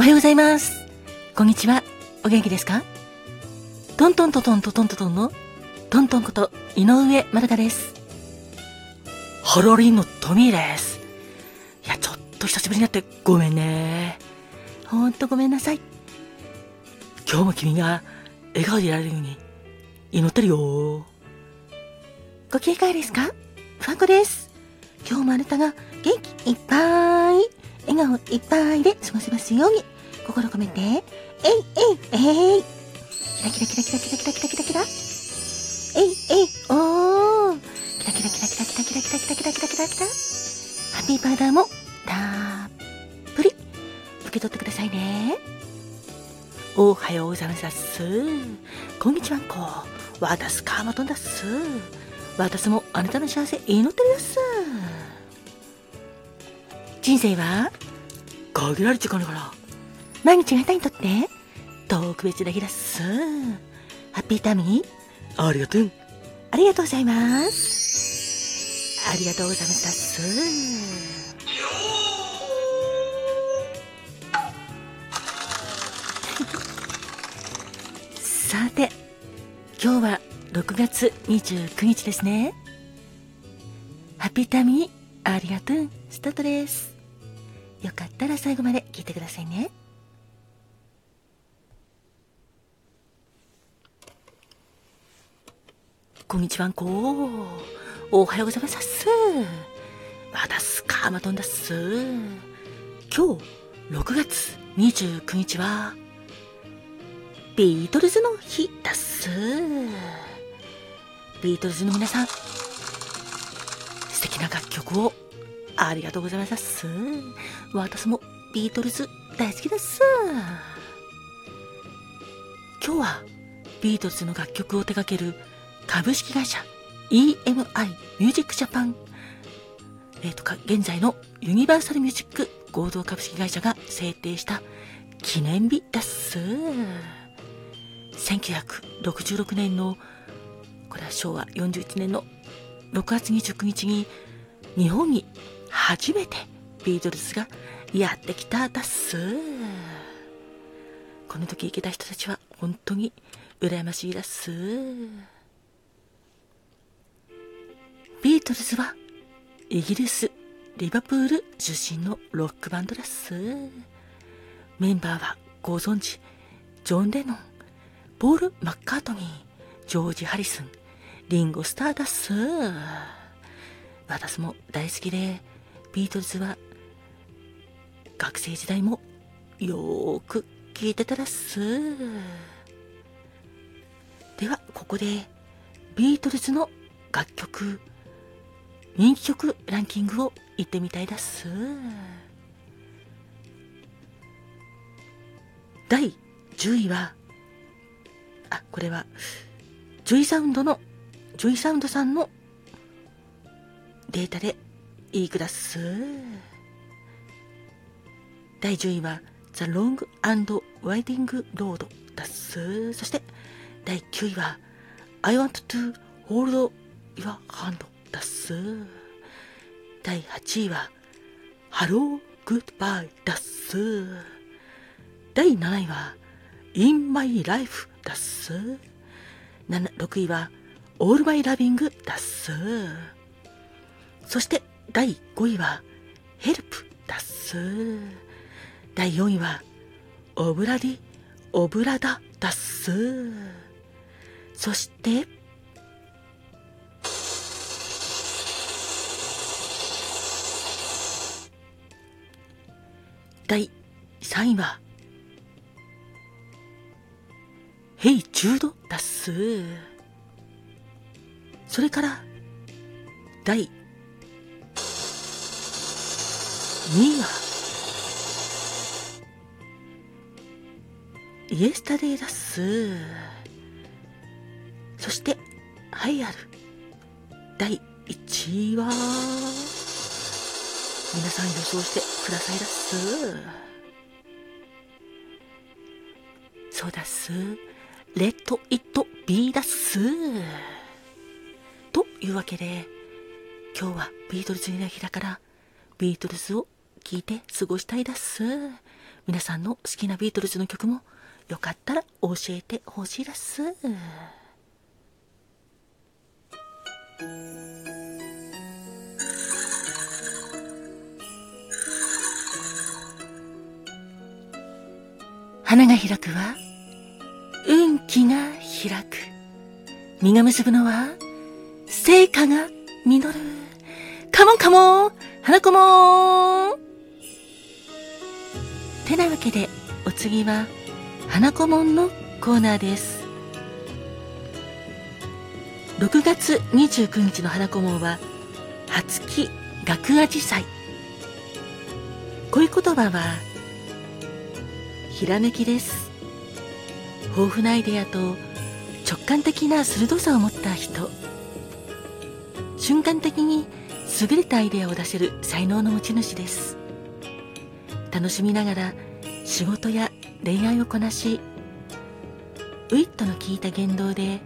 おはようございます。こんにちは。お元気ですか？トントントントントントントンのトントンこと井上まるかです。ハロリンのトミーです。いや、ちょっと久しぶりになってごめんね。ほんとごめんなさい。今日も君が笑顔でいられるように祈ってるよ。ご機嫌いかがですか？ファンコです。今日もあなたが元気いっぱい、笑顔いっぱいで過ごせますように、心込めて、えいえいえい。キラキラキラキラキラキラキラキラキラ。えいえいおー。キラキラキラキラキラキラキラキラキラキラキラキラ。ハッピーパウダーもたっぷり受け取ってくださいね。おはようございます。こんにちはんこ。わたすかまとんだっす。私もあなたの幸せ祈ってるやす。人生は？限られる時間だから、毎日があなたにとって？特別な日だっす。ハッピータミーありがとう。ありがとうございます。ありがとうございますだっす。さて、今日は6月29日ですね。ハッピータミー、ありがとう。スタートです。よかったら最後まで聞いてくださいね。こんにちはんこ。おはようございますっす。わたすかまとんだっす。今日、6月29日は、ビートルズの日だっす。ビートルズの皆さん、素敵な楽曲をありがとうございます。私もビートルズ大好きです。今日はビートルズの楽曲を手掛ける株式会社 EMI ミュージックジャパンえーとか現在のユニバーサルミュージック合同株式会社が制定した記念日だっす。1966年のこれは昭和41年の6月29日に日本に初めてビートルズがやってきただっす。この時行けた人たちは本当に羨ましいだっす。ビートルズはイギリス・リバプール出身のロックバンドだっす。メンバーはご存知、ジョン・レノン、ポール・マッカートニー、ジョージ・ハリスン、リンゴ・スターだっす。私も大好きで、ビートルズは学生時代もよーく聴いてたらっす。では、ここでビートルズの楽曲、人気曲ランキングを言ってみたいだっす。第10位は、あ、これは、ジョイサウンドの、ジョイサウンドさんのデータでいくだっす。第10位は、The Long and Winding Road だっす。そして、第9位は、I Want to Hold Your Hand だっす。第8位は、Hello Goodbye だっす。第7位は、In My Life だっす。6位は、All My Loving だっす。そして第5位は、Help だっす。第4位は、オブラディ、オブラダだっす。そして、第3位は、ヘイジュードだっす。それから、第2位は、イエスタデイだっす。そして、はいある。第1位は、皆さん予想してくださいだっす。そうだっす。 Let It Be だっす。というわけで、今日はビートルズの日だから、ビートルズを聞いて過ごしたいだっす。皆さんの好きなビートルズの曲もよかったら教えてほしいです。花が開くは運気が開く。実が結ぶのは成果が実る。カモンカモン花子もてなわけでお次は花子門のコーナーです。6月29日の花子門は初期学アジサイ恋言葉はひらめきです。豊富なアイデアと直感的な鋭さを持った人。瞬間的に優れたアイデアを出せる才能の持ち主です。楽しみながら仕事や恋愛をこなしウィットの効いた言動で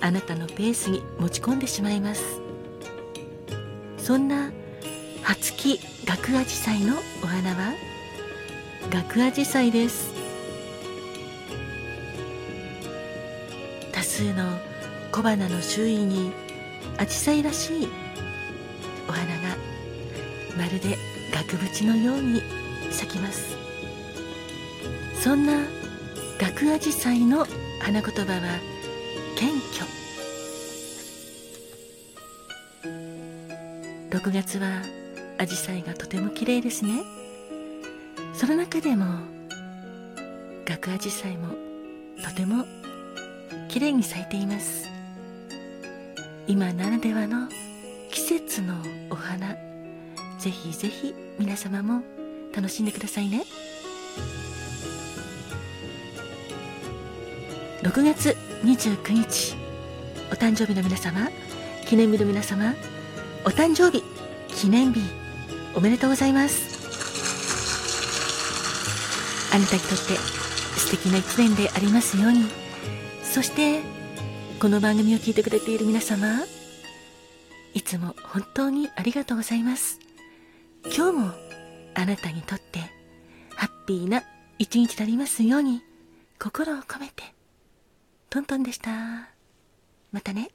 あなたのペースに持ち込んでしまいます。そんな初期学アジサイのお花は学アジサイです。多数の小花の周囲にアジサイらしいお花がまるで額縁のように咲きます。そんな学アジサイの花言葉は謙虚。6月はアジサイがとても綺麗ですね。その中でも学アジサイもとても綺麗に咲いています。今ならではの季節のお花。ぜひぜひ皆様も楽しんでくださいね。6月29日お誕生日の皆様記念日の皆様お誕生日記念日おめでとうございます。あなたにとって素敵な一年でありますように。そしてこの番組を聞いてくれている皆様いつも本当にありがとうございます。今日もあなたにとってハッピーな一日でありますように心を込めてトントンでした。またね。